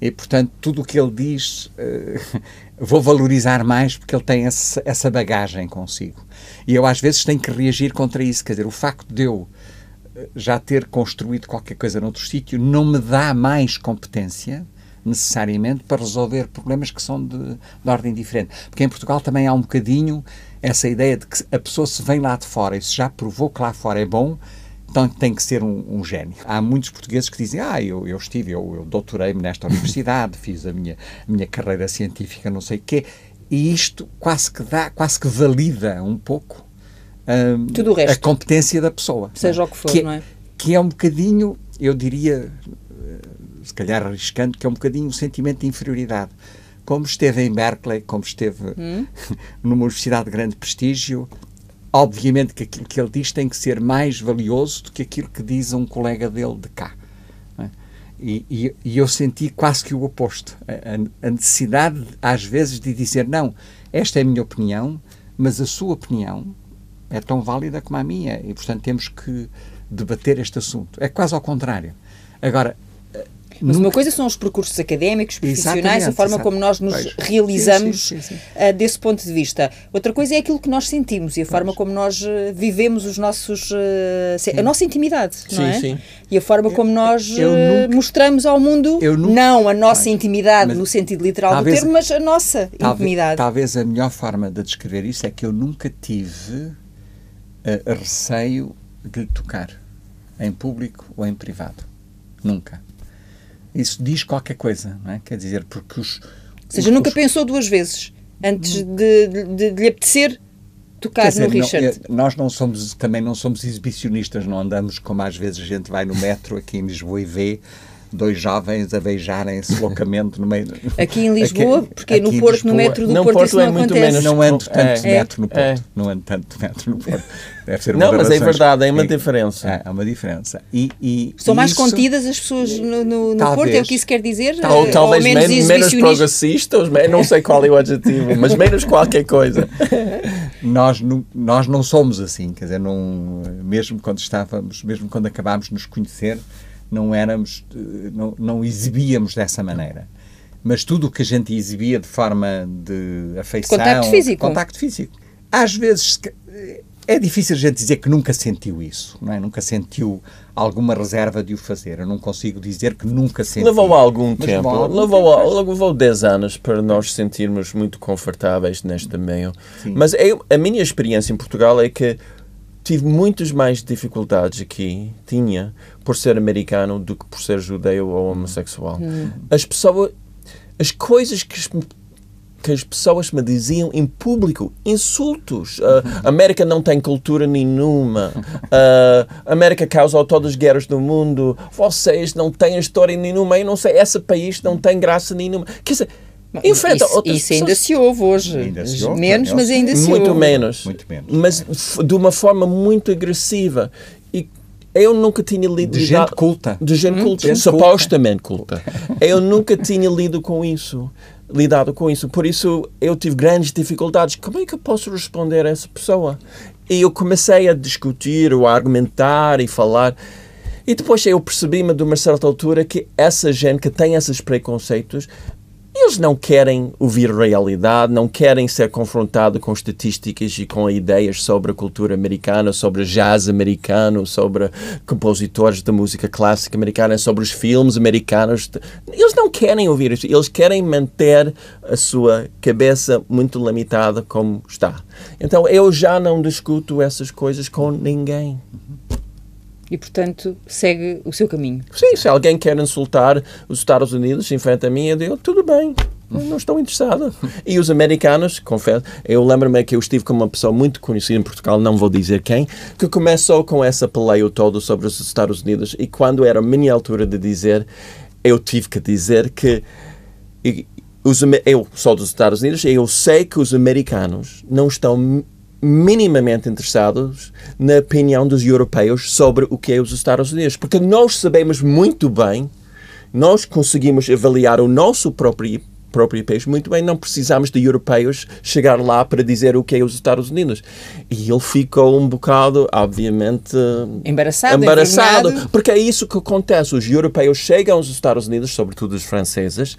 e portanto tudo o que ele diz uh, vou valorizar mais porque ele tem essa bagagem consigo e eu às vezes tenho que reagir contra isso quer dizer o facto de eu já ter construído qualquer coisa noutro sítio não me dá mais competência necessariamente para resolver problemas que são de, de, ordem diferente. Porque em Portugal também há um bocadinho essa ideia de que a pessoa se vem lá de fora e se já provou que lá fora é bom, tem que ser um, um gênio. Há muitos portugueses que dizem, ah, eu, eu estive, eu, eu doutorei-me nesta universidade, fiz a minha, a minha carreira científica, não sei o quê, e isto quase que dá, quase que valida um pouco um, Tudo o resto. a competência da pessoa. Seja o que for, que, é, não é? Que é um bocadinho, eu diria, se calhar arriscando, que é um bocadinho um sentimento de inferioridade. Como esteve em Berkeley, como esteve hum? numa universidade de grande prestígio, obviamente que aquilo que ele diz tem que ser mais valioso do que aquilo que diz um colega dele de cá. É? E, e, e, eu senti quase que o oposto. A, a, necessidade, às vezes, de dizer: não, esta é a minha opinião, mas a sua opinião é tão válida como a minha e, portanto, temos que debater este assunto. É quase ao contrário. Agora. Mas nunca... uma coisa são os percursos académicos, profissionais, exatamente, a forma exatamente. como nós nos pois. realizamos sim, sim, sim, uh, desse ponto de vista. Outra coisa é aquilo que nós sentimos e a pois. forma como nós uh, vivemos os nossos. Uh, a nossa intimidade, não é? Sim. E a forma como nós nunca, mostramos ao mundo, nunca, não a nossa pois. intimidade mas, no sentido literal talvez, do termo, mas a nossa talvez, intimidade. Talvez a melhor forma de descrever isso é que eu nunca tive uh, receio de tocar, em público ou em privado. Nunca. Isso diz qualquer coisa, não é? Quer dizer, porque os. Ou seja, os, nunca os... pensou duas vezes antes de, de, de, de lhe apetecer tocar dizer, no Richard. Não, nós não somos, também não somos exibicionistas, não andamos como às vezes a gente vai no metro aqui em Lisboa e vê dois jovens a beijarem-se loucamente no meio. Aqui em Lisboa, aqui, porque aqui no Porto, Lisboa, no metro do não, Porto, isso é não acontece. Menos, não ando tanto é, metro no Porto. É. Não ando tanto metro no Porto. Deve ser uma Não, mas é verdade, é uma diferença. É, é uma diferença. E, e São mais isso, contidas as pessoas no, no, no Porto, é o que isso quer dizer? Tal, ou, talvez ou menos, men menos progressistas, não sei qual é o adjetivo, mas menos qualquer coisa. nós, não, nós não somos assim, quer dizer, não, mesmo quando estávamos, mesmo quando acabámos de nos conhecer, não éramos, não, não exibíamos dessa maneira. Mas tudo o que a gente exibia de forma de afeição... Contacto físico. Contacto físico. Às vezes, é difícil a gente dizer que nunca sentiu isso, não é? Nunca sentiu alguma reserva de o fazer. Eu não consigo dizer que nunca sentiu. Levou algum Mas tempo, algum levou, tempo. levou 10 anos para nós sentirmos muito confortáveis neste meio. Sim. Mas eu, a minha experiência em Portugal é que tive muitas mais dificuldades aqui, tinha, por ser americano do que por ser judeu ou homossexual. Hum. As pessoas, as coisas que que as pessoas me diziam em público, insultos. Uh, América não tem cultura nenhuma. Uh, América causou todas as guerras do mundo. Vocês não têm história nenhuma. Eu não sei, esse país não tem graça nenhuma. Quer dizer, enfrenta isso, outras isso ainda se ouve hoje. Ainda se ouve, menos, mas ainda se muito ouve. Menos, muito menos. Mas de uma forma muito agressiva. E eu nunca tinha lido... De gente culta. De gente hum, culta. Gente supostamente culta. eu nunca tinha lido com isso lidado com isso. Por isso eu tive grandes dificuldades. Como é que eu posso responder a essa pessoa? E eu comecei a discutir, ou a argumentar e falar. E depois eu percebi-me de uma certa altura que essa gente que tem esses preconceitos eles não querem ouvir realidade, não querem ser confrontados com estatísticas e com ideias sobre a cultura americana, sobre jazz americano, sobre compositores da música clássica americana, sobre os filmes americanos. Eles não querem ouvir isso. Eles querem manter a sua cabeça muito limitada como está. Então eu já não discuto essas coisas com ninguém e, portanto, segue o seu caminho. Sim, se alguém quer insultar os Estados Unidos em frente a mim, eu digo, tudo bem, não estou interessado. E os americanos, confesso, eu lembro-me que eu estive com uma pessoa muito conhecida em Portugal, não vou dizer quem, que começou com essa peleia todo sobre os Estados Unidos e quando era a minha altura de dizer, eu tive que dizer que eu sou dos Estados Unidos e eu sei que os americanos não estão minimamente interessados na opinião dos europeus sobre o que é os Estados Unidos. Porque nós sabemos muito bem, nós conseguimos avaliar o nosso próprio próprio país muito bem, não precisamos de europeus chegar lá para dizer o que é os Estados Unidos. E ele ficou um bocado, obviamente, embaraçado, embaraçado porque é isso que acontece. Os europeus chegam aos Estados Unidos, sobretudo os franceses,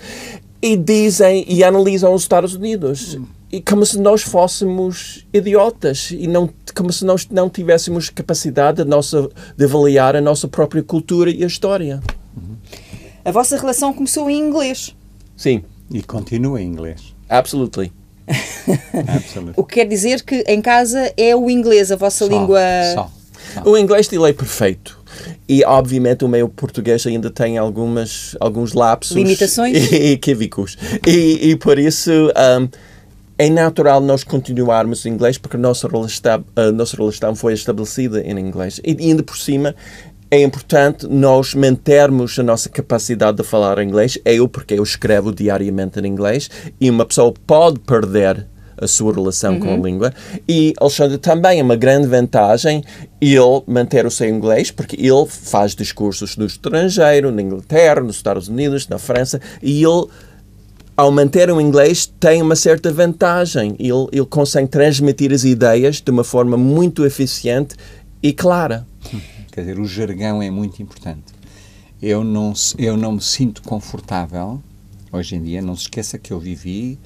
e dizem e analisam os Estados Unidos. Hum e como se nós fôssemos idiotas e não como se nós não tivéssemos capacidade de, nossa, de avaliar a nossa própria cultura e a história. A vossa relação começou em inglês. Sim. E continua em inglês. Absolutely. o que quer dizer que em casa é o inglês a vossa só, língua. Só, só. O inglês dele é perfeito. E, obviamente, o meu português ainda tem algumas, alguns lapsos. Limitações? E equívocos. E, e por isso. Um, é natural nós continuarmos em inglês porque a nossa relação, a nossa relação foi estabelecida em inglês. E ainda por cima, é importante nós mantermos a nossa capacidade de falar inglês. Eu, porque eu escrevo diariamente em inglês, e uma pessoa pode perder a sua relação uhum. com a uhum. língua. E Alexandre também é uma grande vantagem ele manter o seu inglês, porque ele faz discursos no estrangeiro, na Inglaterra, nos Estados Unidos, na França, e ele ao manter o inglês, tem uma certa vantagem. Ele, ele consegue transmitir as ideias de uma forma muito eficiente e clara. Quer dizer, o jargão é muito importante. Eu não, eu não me sinto confortável, hoje em dia, não se esqueça que eu vivi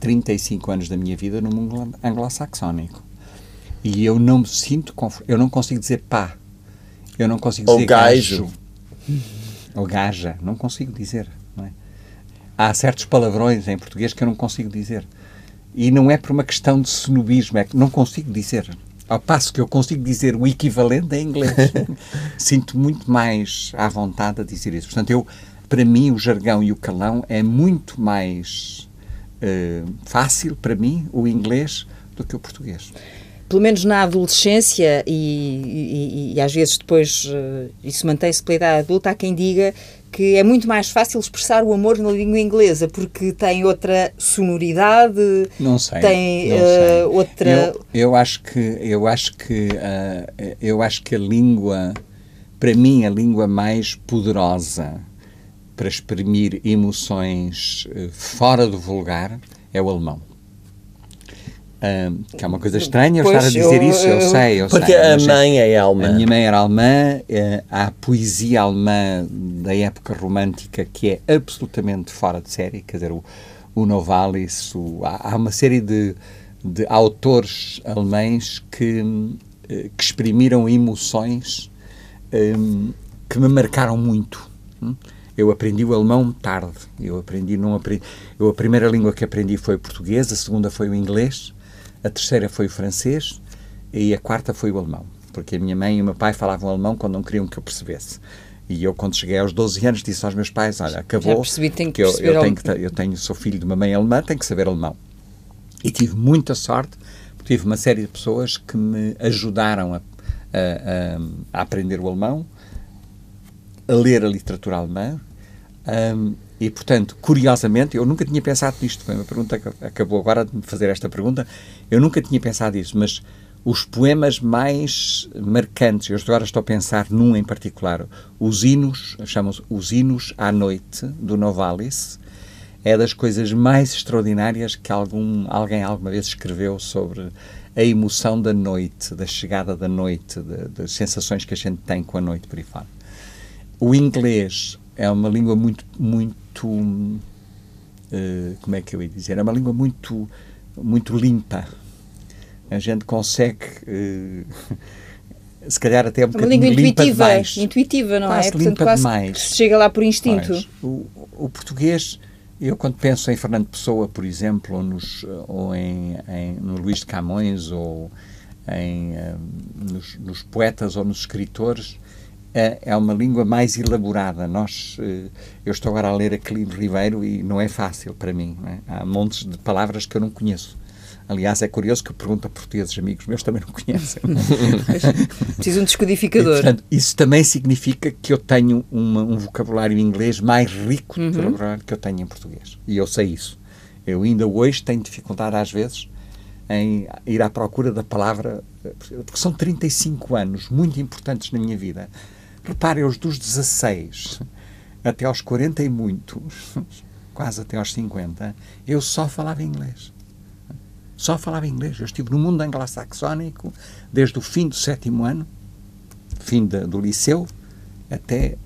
35 anos da minha vida no mundo anglo-saxónico. E eu não me sinto confortável, eu não consigo dizer pá, eu não consigo dizer Ou gajo. gajo. Ou gaja, não consigo dizer há certos palavrões em português que eu não consigo dizer. E não é por uma questão de snobismo, é que não consigo dizer. Ao passo que eu consigo dizer o equivalente em inglês. Sinto muito mais à vontade a dizer isso. Portanto, eu, para mim, o jargão e o calão é muito mais uh, fácil, para mim, o inglês do que o português pelo menos na adolescência e, e, e às vezes depois uh, isso mantém-se pela idade adulta, há quem diga que é muito mais fácil expressar o amor na língua inglesa porque tem outra sonoridade, não sei, tem não uh, sei. outra. Eu, eu, acho que eu acho que uh, eu acho que a língua, para mim, a língua mais poderosa para exprimir emoções fora do vulgar é o alemão que é uma coisa estranha eu estar a dizer eu, isso, eu, eu sei, eu Porque sei, a mãe é alemã. A minha mãe era alemã, uh, há a poesia alemã da época romântica que é absolutamente fora de série, quer dizer, o, o Novalis, o, há, há, uma série de, de autores alemães que, eh, que exprimiram emoções um, que me marcaram muito. Hum? Eu aprendi o alemão tarde. Eu aprendi, não aprendi. Eu, a primeira língua que aprendi foi o português, a segunda foi o inglês, a terceira foi o francês e a quarta foi o alemão. Porque a minha mãe e o meu pai falavam alemão quando não queriam que eu percebesse. E eu, quando cheguei aos 12 anos, disse aos meus pais: Olha, acabou. Percebi, tenho que, que eu, eu, tenho que eu tenho, sou filho de uma mãe alemã, tenho que saber alemão. E tive muita sorte, porque tive uma série de pessoas que me ajudaram a, a, a, a aprender o alemão, a ler a literatura alemã. Um, e, portanto, curiosamente, eu nunca tinha pensado nisto. Foi uma pergunta acabou agora de me fazer esta pergunta. Eu nunca tinha pensado nisso, mas os poemas mais marcantes, eu agora estou a pensar num em particular, os hinos, chamam-se os hinos à noite, do Novalis, é das coisas mais extraordinárias que algum, alguém alguma vez escreveu sobre a emoção da noite, da chegada da noite, das sensações que a gente tem com a noite por aí fora. O inglês é uma língua muito, muito, uh, como é que eu ia dizer, é uma língua muito, muito limpa, a gente consegue. Uh, se calhar até um é uma língua intuitiva, intuitiva, não quase é? Portanto, quase demais. se chega lá por instinto. O, o, português, eu quando penso em Fernando Pessoa, por exemplo, ou, nos, ou em, em, no Luís de Camões, ou em, eh, nos, nos, poetas ou nos escritores, é, é uma língua mais elaborada. Nós, uh, eu estou agora a ler Aquilino Ribeiro e não é fácil para mim. É? Há montes de palavras que eu não conheço. Aliás, é curioso que eu pergunto a portugueses, amigos meus também não conhecem. Preciso um descodificador. E, portanto, isso também significa que eu tenho uma, um vocabulário inglês mais rico uhum. do que eu tenho em português. E eu sei isso. Eu ainda hoje tenho dificuldade, às vezes, em ir à procura da palavra, porque são 35 anos muito importantes na minha vida. Reparem, os dos 16 até aos 40 e muitos, quase até aos 50, eu só falava inglês. Só falava inglês. Eu estive no mundo anglo-saxónico desde o fim do sétimo ano, fim de, do liceu, até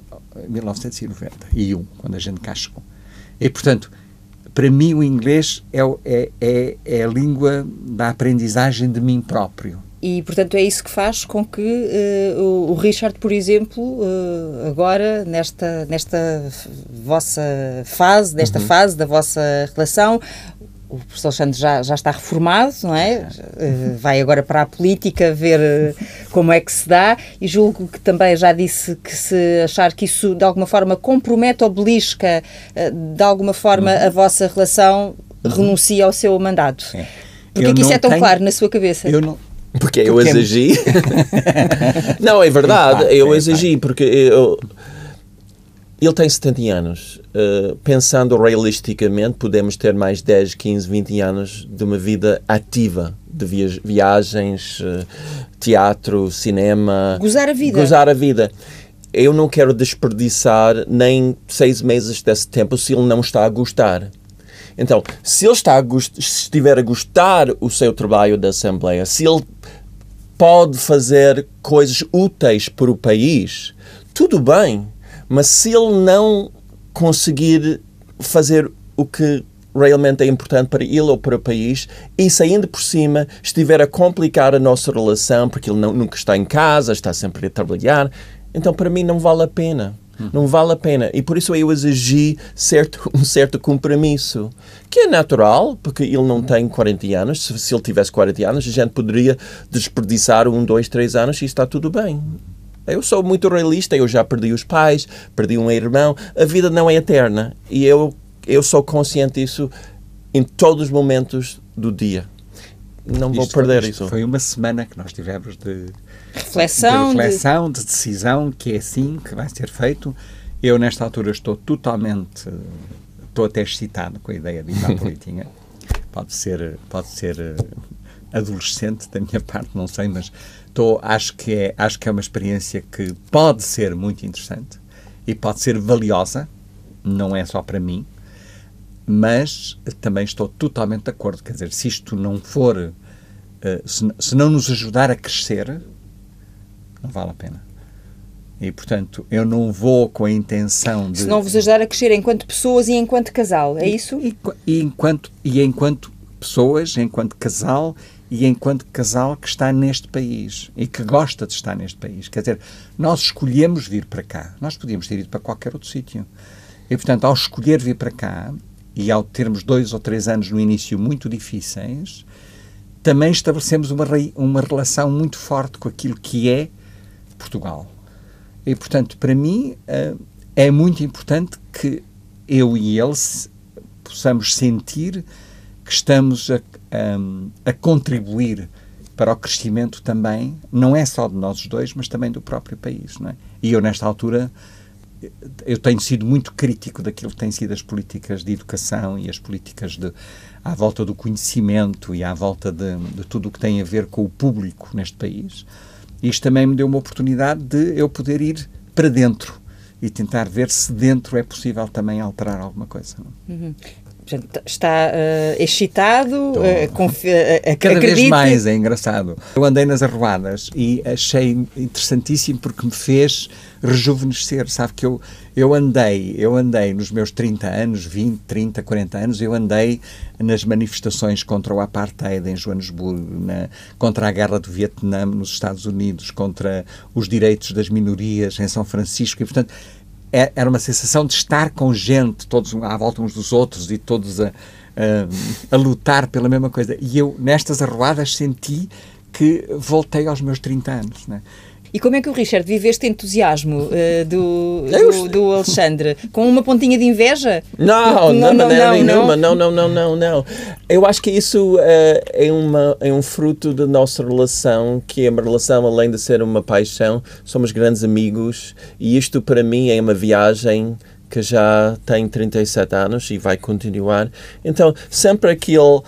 1991, quando a gente cá chegou. E, portanto, para mim o inglês é, é, é, é a língua da aprendizagem de mim próprio. E, portanto, é isso que faz com que uh, o, Richard, por exemplo, uh, agora, nesta, nesta vossa fase, nesta uhum. fase da vossa relação, o professor Alexandre já, já está reformado, não é? Uh, vai agora para a política ver como é que se dá e julgo que também já disse que se achar que isso de alguma forma compromete ou belisca de alguma forma uhum. a vossa relação, uhum. renuncia ao seu mandato. É. Porquê é que isso é tão tenho... claro na sua cabeça? Eu não, porque eu exigi. não, é verdade, eu exigi, porque eu, ele tem 70 anos. Uh, pensando realisticamente, podemos ter mais 10, 15, 20 anos de uma vida ativa, de via viagens, uh, teatro, cinema. Gozar a vida. Gozar a vida. Eu não quero desperdiçar nem seis meses desse tempo se ele não está a gostar. Então, se ele está a se estiver a gostar o seu trabalho da Assembleia, se ele pode fazer coisas úteis para o país, tudo bem mas se ele não conseguir fazer o que realmente é importante para ele ou para o país e saindo por cima estiver a complicar a nossa relação porque ele não, nunca está em casa, está sempre a trabalhar, então para mim não vale a pena. Não vale a pena. E por isso eu exigi certo, um certo compromisso, que é natural, porque ele não tem 40 anos. Se, se ele tivesse 40 anos, a gente poderia desperdiçar um, dois, três anos e está tudo bem. Eu sou muito realista, eu já perdi os pais, perdi um irmão. A vida não é eterna e eu, eu sou consciente disso em todos os momentos do dia. Não vou perder foi, isso. Foi uma semana que nós tivemos de reflexão, de, reflexão, de... de decisão, que é assim que vai ser feito. Eu, nesta altura, estou totalmente. Estou até excitado com a ideia de ir para a política. Pode ser, pode ser eh, adolescente da minha parte, não sei, mas Tô, acho, que é, acho que é uma experiência que pode ser muito interessante e pode ser valiosa, não é só para mim, mas também estou totalmente de acordo. Quer dizer, se isto não for, se, se não nos ajudar a crescer, não vale a pena. E, portanto, eu não vou com a intenção de... Se não vos ajudar a crescer enquanto pessoas e enquanto casal, é isso? E, e, enquanto, e enquanto pessoas, enquanto casal e enquanto casal que está neste país e que gosta de estar neste país. Quer dizer, nós escolhemos vir para cá. Nós podíamos ter ido para qualquer outro sítio. E, portanto, ao escolher vir para cá e ao termos dois ou três anos no início muito difíceis, também estabelecemos uma, uma relação muito forte com aquilo que é Portugal. E, portanto, para mim, uh, é muito importante que eu e ele possamos sentir que estamos a, a, a, contribuir para o crescimento também, não é só de nós dois, mas também do próprio país. Não é? E eu, nesta altura, eu tenho sido muito crítico daquilo que têm sido as políticas de educação e as políticas de, à volta do conhecimento e à volta de, de tudo o que tem a ver com o público neste país. Isto também me deu uma oportunidade de eu poder ir para dentro e tentar ver se dentro é possível também alterar alguma coisa. Uhum. Está uh, excitado, uh, uh, cada vez mais, é engraçado. Eu andei nas arruadas e achei interessantíssimo porque me fez rejuvenescer, sabe que eu, eu andei, eu andei nos meus 30 anos, 20, 30, 40 anos, eu andei nas manifestações contra o apartheid em Joanesburgo, na, contra a guerra do Vietnã nos Estados Unidos, contra os direitos das minorias em São Francisco e, portanto, era uma sensação de estar com gente, todos à volta uns dos outros e todos a, a, a lutar pela mesma coisa. E eu, nestas arruadas, senti que voltei aos meus 30 anos. Né? E como é que o Richard vive este entusiasmo uh, do, do, do, Alexandre? Com uma pontinha de inveja? Não, não, não, não, nenhuma. Não, não, não, não, não. Eu acho que isso uh, é, uma, é um fruto da nossa relação, que é uma relação além de ser uma paixão, somos grandes amigos e isto para mim é uma viagem que já tem 37 anos e vai continuar. Então, sempre aquilo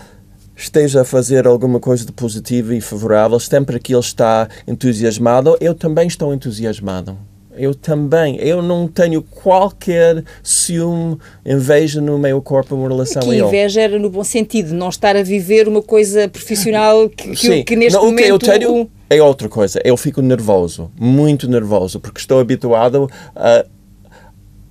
esteja a fazer alguma coisa de positivo e favorável, sempre que ele está entusiasmado, eu também estou entusiasmado. Eu também. Eu não tenho qualquer ciúme, inveja no meu corpo em relação Aqui, a ele. inveja era no bom sentido, não estar a viver uma coisa profissional que, que, que neste não, momento... O que eu tenho é outra coisa. Eu fico nervoso, muito nervoso, porque estou habituado a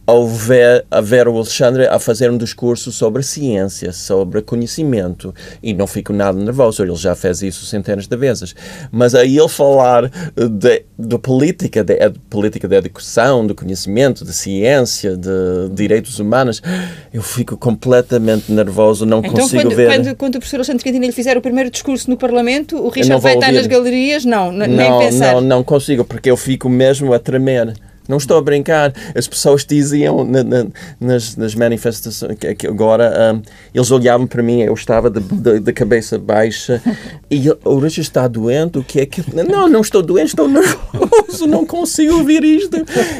ao ver, a o Alexandre a fazer um discurso sobre ciência, sobre conhecimento, e não fico nada nervoso, ele já fez isso centenas de vezes. Mas aí ele falar de, de política, de, de política de educação, de conhecimento, de ciência, de direitos humanos, eu fico completamente nervoso, não então, consigo quando, ver. Quando, quando o professor Alexandre Quintino lhe fizer o primeiro discurso no Parlamento, o Richard vai estar nas galerias? Não, não, nem pensar. Não, não consigo, porque eu fico mesmo a tremer. Não estou a brincar. As pessoas diziam na, na, nas, nas, manifestações que, que agora um, eles olhavam para mim, eu estava de, de, de cabeça baixa e o Richard está doente. O que é que. Não, não estou doente, estou nervoso, não consigo ouvir isto.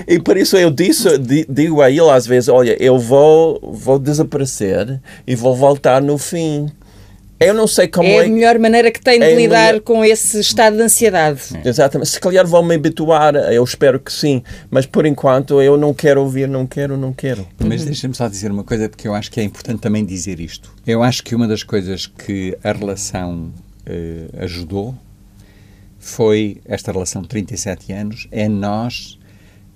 E por isso eu disse, digo a ele às vezes: olha, eu vou, vou desaparecer e vou voltar no fim eu não sei como é. É a melhor maneira que tem de é lidar melhor... com esse estado de ansiedade. É. Exatamente. Se calhar vão me habituar, eu espero que sim, mas por enquanto eu não quero ouvir, não quero, não quero. Mas deixa-me só dizer uma coisa, porque eu acho que é importante também dizer isto. Eu acho que uma das coisas que a relação uh, ajudou foi esta relação de 37 anos, é nós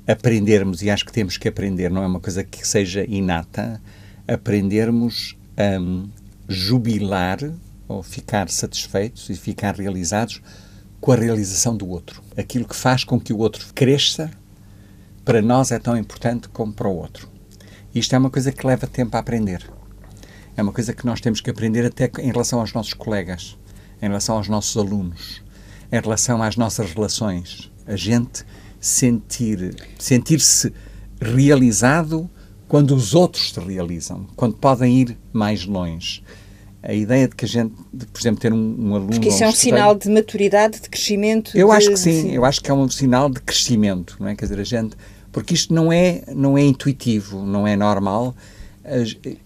aprendermos, e acho que temos que aprender, não é uma coisa que seja inata, aprendermos a. Um, jubilar ou ficar satisfeitos e ficar realizados com a realização do outro. Aquilo que faz com que o outro cresça, para nós é tão importante como para o outro. Isto é uma coisa que leva tempo a aprender. É uma coisa que nós temos que aprender até em relação aos nossos colegas, em relação aos nossos alunos, em relação às nossas relações. A gente sentir sentir-se realizado quando os outros se realizam, quando podem ir mais longe. A ideia de que a gente, de, por exemplo, ter um, um aluno. Porque isso é um sinal de maturidade, de crescimento. Eu de, acho que sim, eu acho que é um sinal de crescimento, não é? Quer dizer, a gente. Porque isto não é, não é intuitivo, não é normal.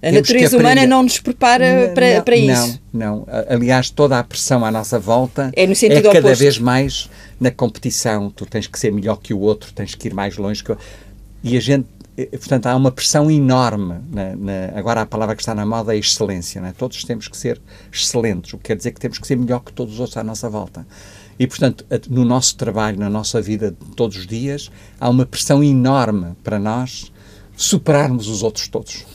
A natureza humana não nos prepara não, para, para isso. Não, não. Aliás, toda a pressão à nossa volta é, no sentido é cada oposto. vez mais na competição. Tu tens que ser melhor que o outro, tens que ir mais longe que o... E a gente portanto, há uma pressão enorme. Na, na, agora, a palavra que está na moda é excelência. É? Todos temos que ser excelentes, o que quer dizer que temos que ser melhor que todos os outros à nossa volta. E, portanto, no nosso trabalho, na nossa vida de todos os dias, há uma pressão enorme para nós superarmos os outros todos.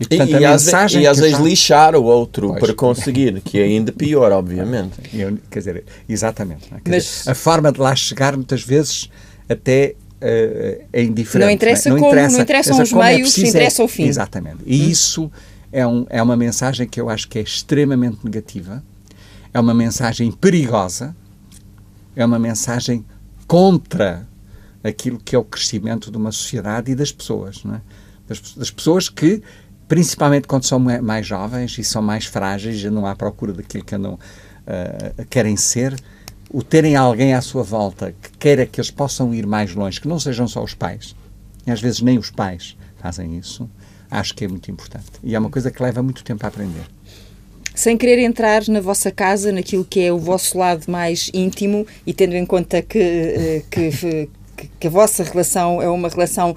E, portanto, e, e às, e às vezes lixar o outro Pois. para conseguir, que é ainda pior, obviamente. Eu- quer dizer, exatamente. é? Quer Mas- dizer, a forma de lá chegar, muitas vezes, até eh, é indiferente. Não interessa é? como, não interessam interessa os meios, é- interessa o fim. Exatamente. E isso é, um- é uma mensagem que eu acho que é extremamente negativa, é uma mensagem perigosa, é uma mensagem contra aquilo que é o crescimento de uma sociedade e das pessoas, não é? das, das pessoas que, principalmente quando são ma- mais jovens e são mais frágeis, andam à procura daquilo que andam, ah, querem ser, o terem alguém à sua volta que queira que eles possam ir mais longe, que não sejam só os pais, e às vezes nem os pais fazem isso, acho que é muito importante. E é uma coisa que leva muito tempo a aprender. Sem querer entrar na vossa casa, naquilo que é o vosso lado mais íntimo e tendo em conta que, eh, que, que- que a vossa relação é uma relação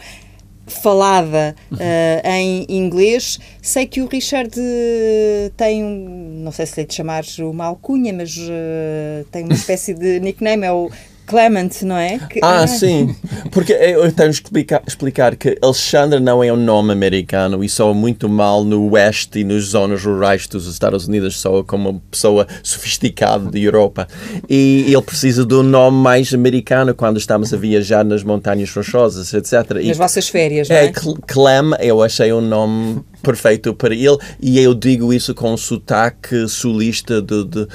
falada eh, em inglês, sei que o Richard eh, tem não sei se lhe de chamar uma alcunha, mas eh, tem uma espécie de nickname, é o Clement, não é? Que- Ah, sim. Porque eu tenho que explicar, explicar que Alexandre não é um nome americano e soa muito mal no oeste e nas zonas rurais dos Estados Unidos, soa como uma pessoa sofisticada da Europa. E ele precisa de um nome mais americano quando estamos a viajar nas montanhas rochosas, etc. E Nas vossas férias, não é, é? Cl- Clem, eu achei um nome perfeito para ele e eu digo isso com um sotaque sulista de, de-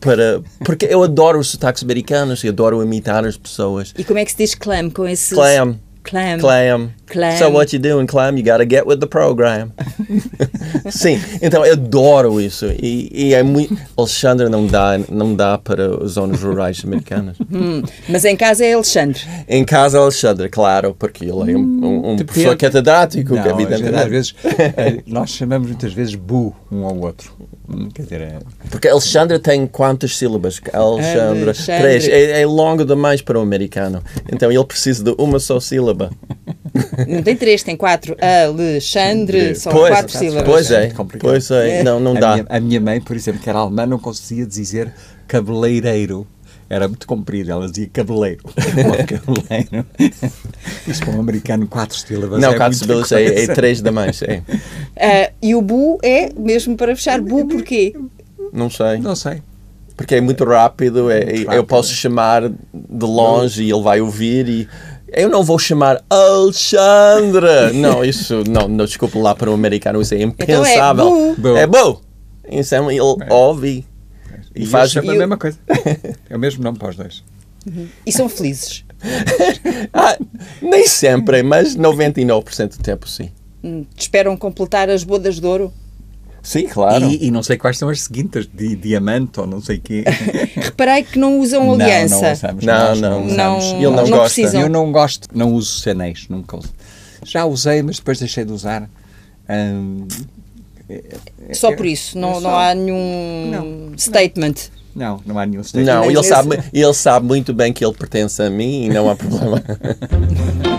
para porque eu adoro os sotaques americanos e adoro imitar as pessoas. E como é que se diz clam com esse... Clam. Clam. Clam. Clam. So what you doing, Clam? You gotta get with the program. Sim, então eu adoro isso e, e é muito. Alexandre não dá, não dá para as zonas rurais americanas. Hum, mas em casa é Alexandre. Em casa, Alexandre, claro, porque ele é um, um, um Depende. professor catedrático, Não, que às vezes, evidentemente. às vezes, eh, nós chamamos muitas vezes bu um ao outro. Quer dizer, é, Porque Alexandre tem quantas sílabas? Alexandre. Alexandre. Três. É, é longo demais para o americano. Então ele precisa de uma só sílaba. Não tem três, tem quatro. Alexandre, são Pois, quatro sílabas. Pois é. complicado. Pois é. Não, não a, dá. minha, a minha mãe, por exemplo, que era alemã, não conseguia dizer cabeleireiro. Era muito comprido, ela dizia cabeleiro. Cabeleiro. Isso para um americano, quatro sílabas. Não, é quatro sílabas é, é três demais. É. Ah, e o bu é, mesmo para fechar, bu porquê? Não sei. Não sei. Porque é muito rápido. É, Muito eu rápido. posso chamar de longe e ele vai ouvir e. Eu não vou chamar Alexandre. Não, isso. Não, não desculpa lá para o americano. Isso é Então é impensável. bu. É bu. É, ele ouve. E, E faz e a mesma coisa. É o mesmo nome para os dois. E são felizes. Ah, nem sempre, mas 99% do tempo sim. Hum, Esperam completar as bodas de ouro. Sim, claro. E, e não sei quais são as seguintes, de diamante ou não sei o quê. Reparei que não usam Não, aliança. não usamos. Não, nós não. usamos. Não- Ele não não gosta. precisam. Eu não gosto, não uso anéis, nunca uso. Já usei, mas depois deixei de usar. Hum, Só é- por isso, é não, não há nenhum Não, statement. Não, não há nenhum statement. Não, ele sabe, ele sabe muito bem que ele pertence a mim e não há problema.